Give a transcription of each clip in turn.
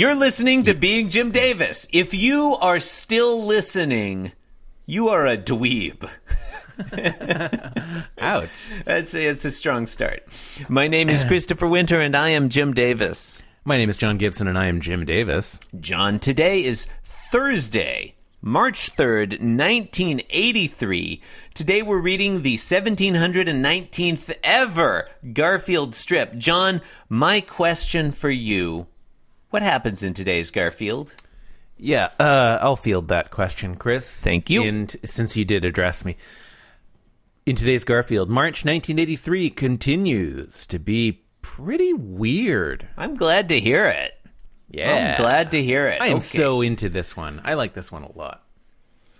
You're listening to Being Jim Davis. If you are still listening, you are a dweeb. Ouch. That's it's a strong start. My name is Christopher Winter, and I am Jim Davis. My name is John Gibson, and I am Jim Davis. John, today is Thursday, March 3rd, 1983. Today we're reading the 1719th ever Garfield strip. John, my question for you what happens in today's Garfield? Yeah, uh, I'll field that question, Chris. Thank you. And since you did address me. In today's Garfield, March 1983 continues to be pretty weird. I'm glad to hear it. Yeah. I'm glad to hear it. I am Okay. so into this one. I like this one a lot.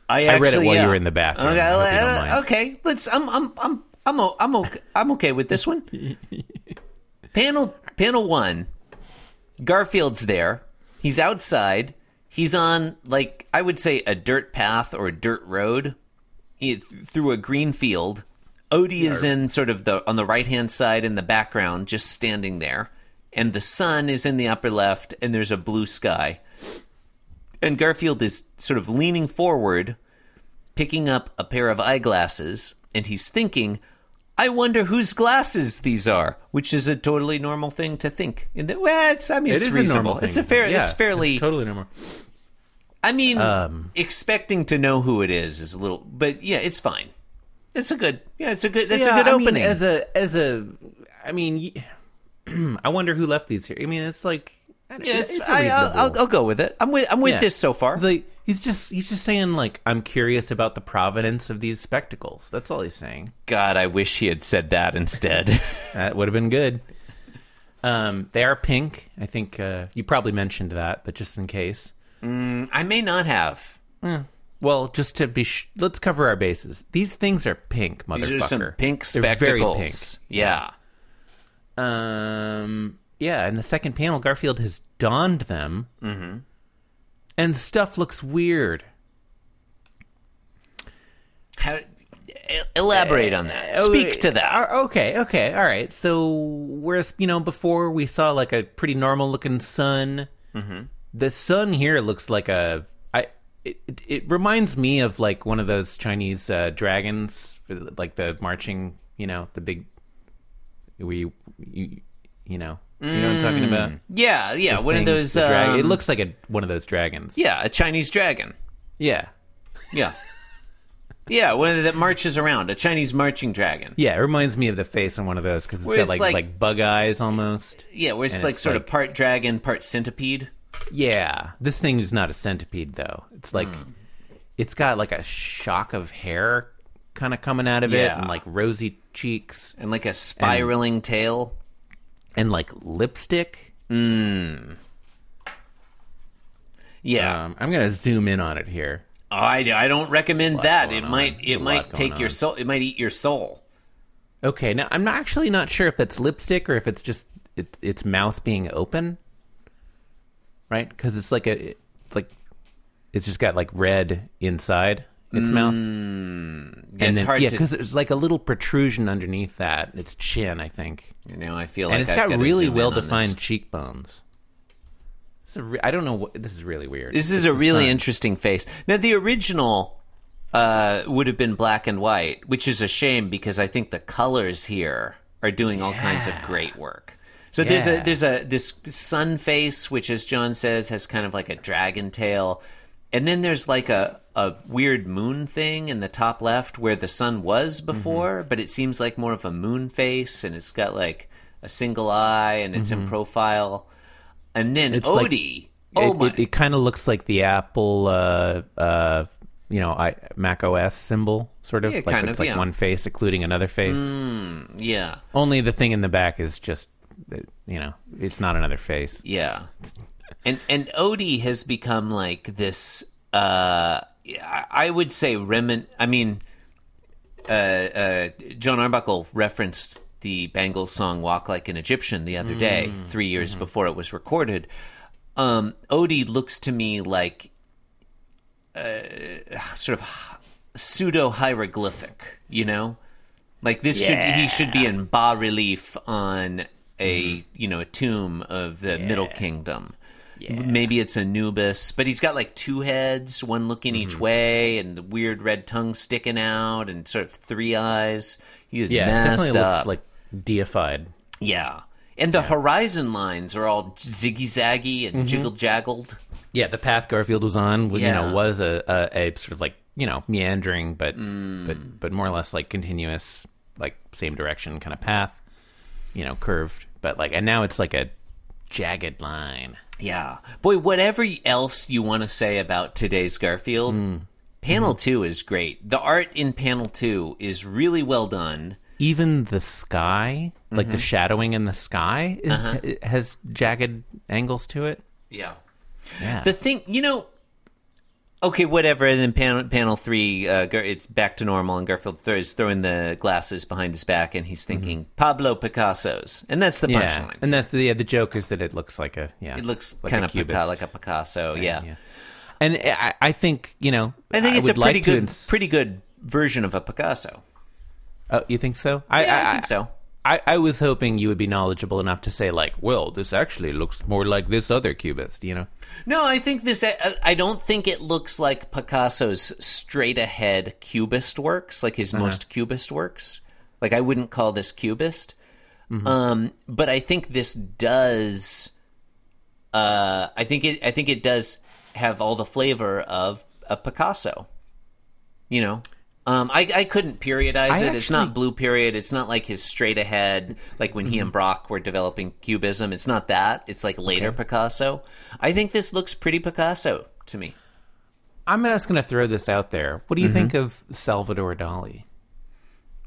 I, I read it actually, while you were in the bathroom. Okay, I hope you don't uh, okay, let's. I'm. I'm. I'm. I'm. I'm okay. I'm okay with this one. panel. Panel one. Garfield's there. He's outside. He's on like I would say a dirt path or a dirt road through a green field. Odie is in sort of the on the right hand side in the background, just standing there, and the sun is in the upper left, and there's a blue sky. And Garfield is sort of leaning forward, picking up a pair of eyeglasses, and he's thinking, I wonder whose glasses these are, which is a totally normal thing to think. In the, well, it's, I mean, It it's is reasonable. a normal thing. It's a fair. Yeah, it's fairly. totally normal. I mean, Um, expecting to know who it is is a little, but yeah, it's fine. It's a good. Yeah, it's a good. That's Yeah, a good I mean, opening. as a as a, I mean, I wonder who left these here. I mean, it's like yeah, it's, it's I, I'll, reasonable- I'll, go with it. I'm with. I'm with Yeah. this so far. Like he's just he's just saying like I'm curious about the provenance of these spectacles. That's all he's saying. God, I wish he had said that instead. That would have been good. Um, they are pink. I think uh, you probably mentioned that, but just in case. I may not have. Well, just to be, sh- let's cover our bases. These things are pink, motherfucker. These are some pink They're spectacles. very pink. Yeah. Um, yeah, in the second panel, Garfield has donned them, mm-hmm. and stuff looks weird. How, elaborate on that. Oh, Speak to that. uh, Okay, okay, all right. So, whereas you know before we saw like a pretty normal looking sun, Mm-hmm. the sun here looks like a. I it, it, it reminds me of like one of those Chinese uh, dragons, like the marching. You know, the big. We you, you know you know what I'm talking about. Yeah, yeah. Those one of things, those. the drag- it um, looks like a one of those dragons. Yeah, a Chinese dragon. Yeah. Yeah. yeah, one of that marches around. A Chinese marching dragon. Yeah, it reminds me of the face on one of those because it's Where got it's like, like- like bug eyes almost. Yeah, where it's And like it's sort of like- part dragon, part centipede. Yeah, this thing is not a centipede though. It's like Hmm. it's got like a shock of hair kind of coming out of it, Yeah. and like rosy cheeks, And like a spiraling tail. And like lipstick. Yeah. Um, I'm gonna zoom in on it here. I, I don't recommend that. It on. might it might take your soul. It might eat your soul. Okay, now I'm not actually not sure if that's lipstick or if it's just it, its mouth being open, right? Because it's like a it's like it's just got like red inside its mouth. Mm, it's and then, hard yeah, to. because there's like a little protrusion underneath that. Its chin, I think, You know, I feel like and it's I've got really zoom in on well defined cheekbones. Re- I don't know what this is really weird. This is It's a really sun. interesting face. Now, the original uh, would have been black and white, which is a shame because I think the colors here are doing all kinds of great work. So there's a there's a this sun face, which, as John says, has kind of like a dragon tail, and then there's like a a weird moon thing in the top left where the sun was before, but it seems like more of a moon face, and it's got like a single eye, and it's in profile, and then It's like- oh it, my! it, it kind of looks like the Apple, uh, uh, you know, I, Mac OS symbol, sort of. Yeah, like kind it's of, like yeah. one face occluding another face. yeah. Only the thing in the back is just, uh, you know, it's not another face. Yeah. And and Odie has become like this uh I would say remin I mean uh uh John Arbuckle referenced the Bangles song Walk Like an Egyptian the other day, 3 years before it was recorded. Um Odie looks to me like uh sort of pseudo hieroglyphic, you know? Like this should he should be in bas relief on a you know a tomb of the Middle Kingdom. Maybe it's Anubis, but he's got like two heads, one looking each Mm-hmm. way, and the weird red tongue sticking out, and sort of three eyes. He's Yeah, messed definitely up. looks like deified. yeah, and the horizon lines are all ziggy zaggy and Mm-hmm. jiggle jaggled. Yeah, the path Garfield was on, you Yeah. know, was a, a, a sort of like you know meandering, but Mm. but but more or less like continuous, like same direction kind of path, you know, curved, but like, and now it's like a jagged line. Yeah, boy, whatever else you want to say about today's Garfield, Mm. panel Mm-hmm. two is great. The art in panel two is really well done. Even the sky, like Mm-hmm. the shadowing in the sky, is, Uh-huh. has jagged angles to it. Yeah. Yeah, The thing, you know, okay, whatever. And then panel panel three, uh, it's back to normal, and Garfield is throwing the glasses behind his back, and he's thinking Pablo Picasso's, and that's the Mm-hmm. yeah, punchline. and that's the yeah, the joke is that it looks like a yeah, it looks like kind a of Pica- like a Picasso. yeah. yeah. And I, I think you know, I think it's a pretty like good, ins- pretty good version of a Picasso. Oh, you think so? I, Yeah, I think so. I, I was hoping you would be knowledgeable enough to say like, well, this actually looks more like this other cubist, you know? No, I think this. I- I don't think it looks like Picasso's straight ahead cubist works, like Uh-huh. his most cubist works. Like I wouldn't call this cubist, Mm-hmm. um, but I think this does. Uh, I think it. I think it does have all the flavor of a Picasso. You know. Um, I, I couldn't periodize I it. it's not blue period. It's not like his straight ahead, like when he Mm-hmm. and Braque were developing Cubism. It's not that. It's like later Picasso. I think this looks pretty Picasso to me. I'm just going to throw this out there. What do you Mm-hmm. think of Salvador Dali?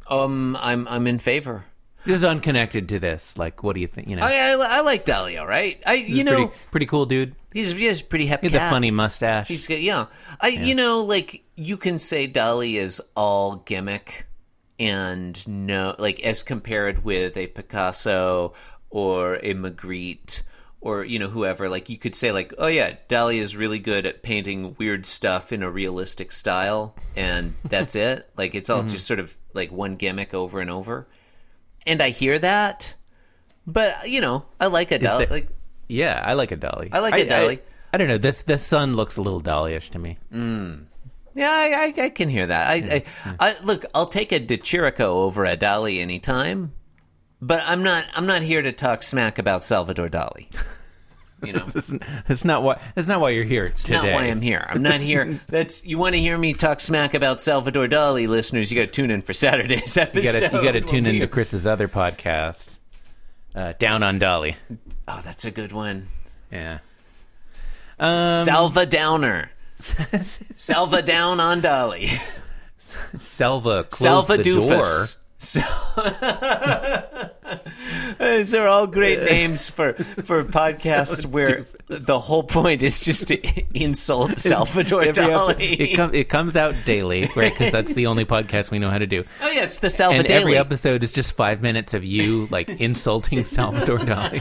Um, I'm I'm in favor. Just unconnected to this. Like, what do you think? You know, I I, I like Dalio, right? I you know pretty, pretty cool dude. he's he's a pretty hep He had the funny mustache. He's good. Yeah. I you know like you can say Dali is all gimmick and no like as compared with a Picasso or a Magritte or you know whoever like you could say like oh yeah Dali is really good at painting weird stuff in a realistic style and that's it like it's all Mm-hmm. just sort of like one gimmick over and over and I hear that but you know I like a Dali. there- like yeah, I like a Dali. I like a Dali. I, I don't know. This this sun looks a little Dali-ish to me. Mm. Yeah, I, I, I can hear that. I, I, I look. I'll take a De Chirico over a Dali anytime, but I'm not. I'm not here to talk smack about Salvador Dali. You know, That's, that's not why. That's not why you're here that's today. not why I'm here. I'm not here. That's you want to hear me talk smack about Salvador Dali, listeners. You got to tune in for Saturday's You episode. you gotta tune We'll be- into Chris's other podcast, uh, Down on Dali. Oh, that's a good one. Yeah. Um, Salva Downer. Salva down on Dali. Selva closed Salva the door. So- These are all great uh, names for for podcasts where the whole point is just to insult Salvador Every ep- Dali. it, com- it comes out daily, right? Because that's the only podcast we know how to do. oh yeah, it's the Salva And every episode is just five minutes of you like insulting Salvador Dali.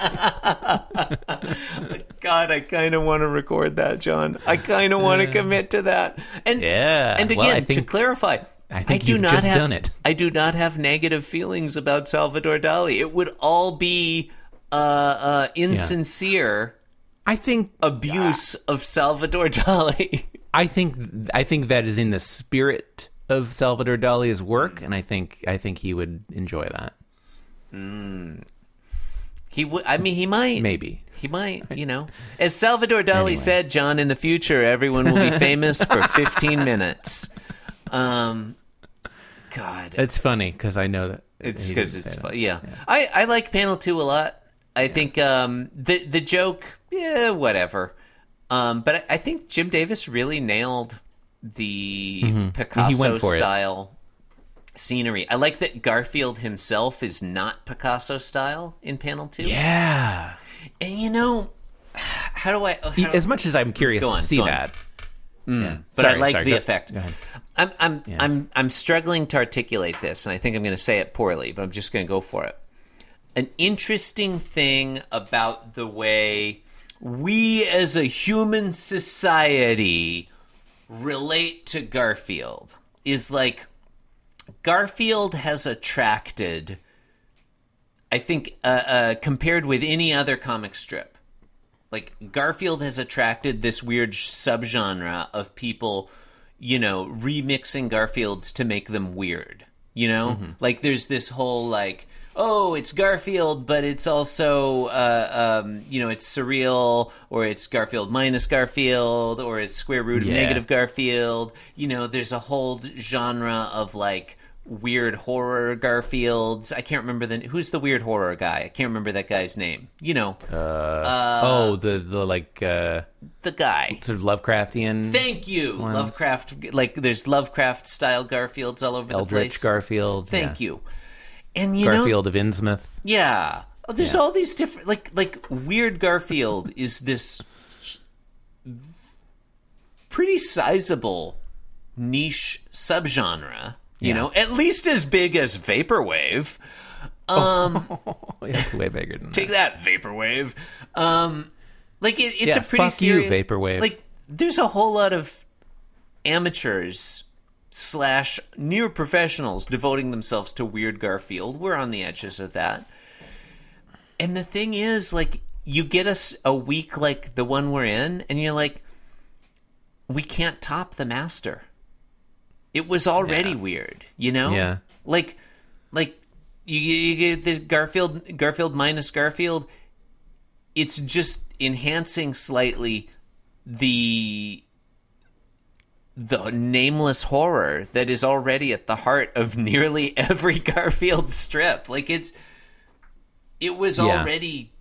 God, I kind of want to record that, John. I kind of want to uh, commit to that. And Yeah. and again, Well, I to clarify, I think do you've not just have, done it. I do not have negative feelings about Salvador Dali. It would all be uh, uh, insincere I think abuse of Salvador Dali. I think I think that is in the spirit of Salvador Dali's work, and I think I think he would enjoy that. He would. I mean, he might. Maybe. He might. You know, as Salvador Dali Anyway. said, John. In the future, everyone will be famous for 15 minutes. Um, God, It's funny because I know that it's because it's say fu- that. yeah. I I like panel two a lot. I think um the the joke, yeah, whatever. Um, but I, I think Jim Davis really nailed the Picasso Mm-hmm. went for it. style scenery. I like that Garfield himself is not Picasso style in panel two. Yeah. And you know, how do I? How do- as much as I'm curious on, to see go that, yeah. but I like sorry, the go- effect. go. I'm I'm I'm I'm struggling to articulate this, and I think I'm going to say it poorly, but I'm just going to go for it. An interesting thing about the way we as a human society relate to Garfield is like Garfield has attracted, I think, uh, uh, compared with any other comic strip, like Garfield has attracted this weird subgenre of people, you know, remixing Garfields to make them weird. You know, like there's this whole like, oh, it's Garfield, but it's also, uh, um, you know, it's surreal, or it's Garfield minus Garfield, or it's square root of Yeah. negative Garfield. You know, there's a whole genre of like weird horror Garfields. I can't remember the who's the weird horror guy. I can't remember that guy's name. You know, oh, the the like uh, the guy. sort of Lovecraftian Thank you, Lovecraft. Like there's Lovecraft style Garfields all over the place. Garfield. Thank yeah. you. And you know, Garfield of Innsmouth. yeah. Oh, there's Yeah. all these different like like weird Garfield is this pretty sizable niche subgenre. You Yeah. know, at least as big as vaporwave. Um, it's way bigger than take that. that vaporwave. Um, like it, it's Yeah, a pretty fuck you, serious vaporwave. Like there's a whole lot of amateurs slash near professionals devoting themselves to weird Garfield. We're on the edges of that. And the thing is, like, you get us a week like the one we're in, and you're like, we can't top the master. It was already Yeah. weird, you know? Yeah. Like, like you, you get this Garfield, Garfield minus Garfield. It's just enhancing slightly the the nameless horror that is already at the heart of nearly every Garfield strip. Like it's it was Yeah. already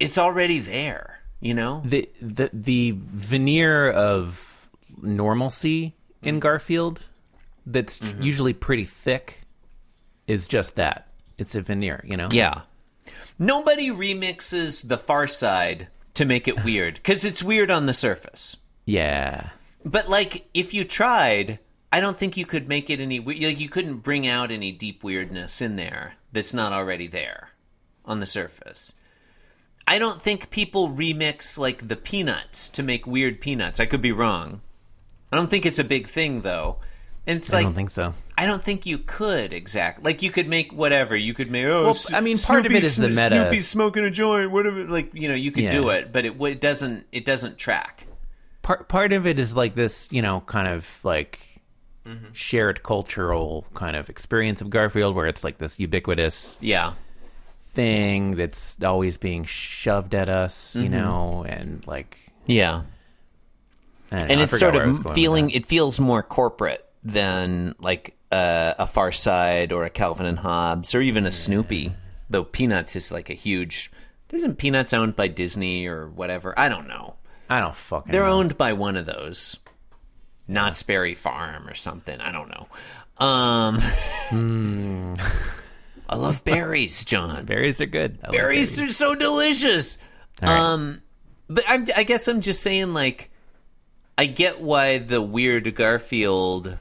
it's already there, you know? the the the veneer of normalcy in Garfield that's Mm-hmm. usually pretty thick is just that. It's a veneer, you know. Yeah. Nobody remixes The Far Side to make it weird cuz it's weird on the surface. Yeah. But like, if you tried, I don't think you could make it any. we- Like, you couldn't bring out any deep weirdness in there that's not already there on the surface. I don't think people remix like the peanuts to make weird peanuts. I could be wrong. I don't think it's a big thing though. And it's I like I don't think so. I don't think you could exactly Like you could make whatever you could make. Oh, Well, I mean, part of it is the meta. Snoopy's smoking a joint. Whatever. Like you know, you could do it, but it, it doesn't. It doesn't track. Part part of it is like this, you know, kind of like Mm-hmm. shared cultural kind of experience of Garfield where it's like this ubiquitous Yeah. thing that's always being shoved at us, Mm-hmm. you know, and like Yeah. Know, and I it's sort where I was of feeling it feels more corporate than like uh, a Far Side or a Calvin and Hobbes or even a Snoopy. Though Peanuts is like a huge. Isn't Peanuts owned by Disney or whatever? I don't know. I don't fucking know. They're know. owned by one of those, Knott's Berry Farm or something. I don't know. Um, Hmm. I love berries, John. Berries are good. Like berries are so delicious. Right. Um, but I'm, I guess I'm just saying, like, I get why the weird Garfield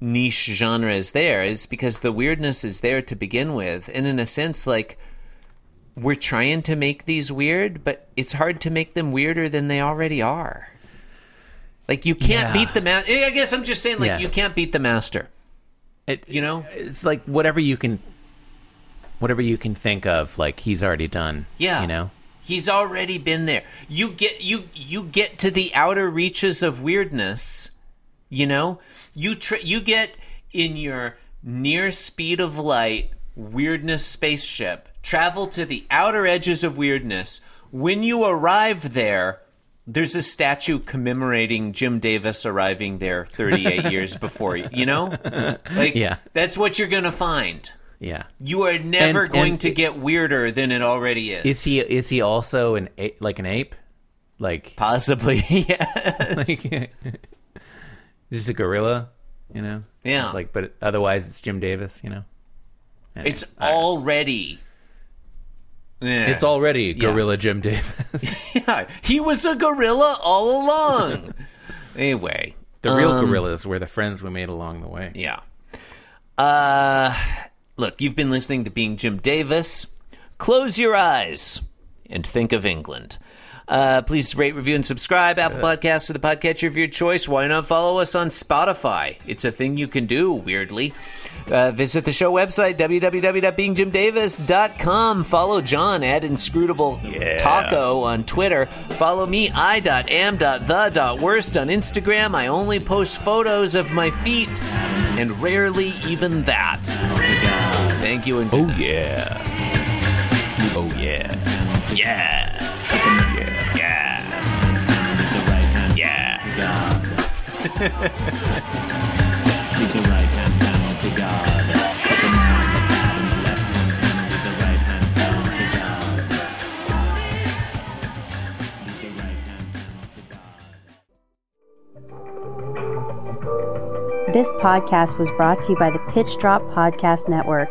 niche genre is there. Is because the weirdness is there to begin with, and in a sense, like, we're trying to make these weird, but it's hard to make them weirder than they already are. Like, you can't Yeah. beat the master. I guess I'm just saying, like, Yeah. you can't beat the master. It, You know? it's like whatever you can, whatever you can think of, like he's already done. Yeah. you know. He's already been there. You get you you get to the outer reaches of weirdness, you know? You tr- you get in your near speed of light weirdness spaceship, travel to the outer edges of weirdness. When you arrive there, there's a statue commemorating Jim Davis arriving there 38 years before you, you know? Like Yeah. that's what you're going to find. Yeah. You are never And- going and to it- get weirder than it already is. Is he? Is he also an a- like an ape? Like, Possibly, yeah. like is he a gorilla? You know. Yeah. It's like, but otherwise, it's Jim Davis. You know. Anyway, It's already. Yeah. It's already Gorilla Jim Davis. Yeah, he was a gorilla all along. anyway, the real um, gorillas were the friends we made along the way. Yeah. Uh, look, you've been listening to Being Jim Davis. Close your eyes and think of England. Uh, please rate, review, and subscribe. Apple Podcasts or the podcatcher of your choice. Why not follow us on Spotify? It's a thing you can do, weirdly. Uh, visit the show website, www.beingjimdavis.com. Follow John at Inscrutable Taco on Twitter. Follow me, i.am.the.worst on Instagram. I only post photos of my feet, and rarely even that. Thank you and Oh yeah. Oh yeah. yeah. Yeah. Yeah. Keep the right hand panel to God. Put the man on the bottom left hand with the right hand panel to God. Keep the right hand panel to God. This podcast was brought to you by the Pitch Drop Podcast Network.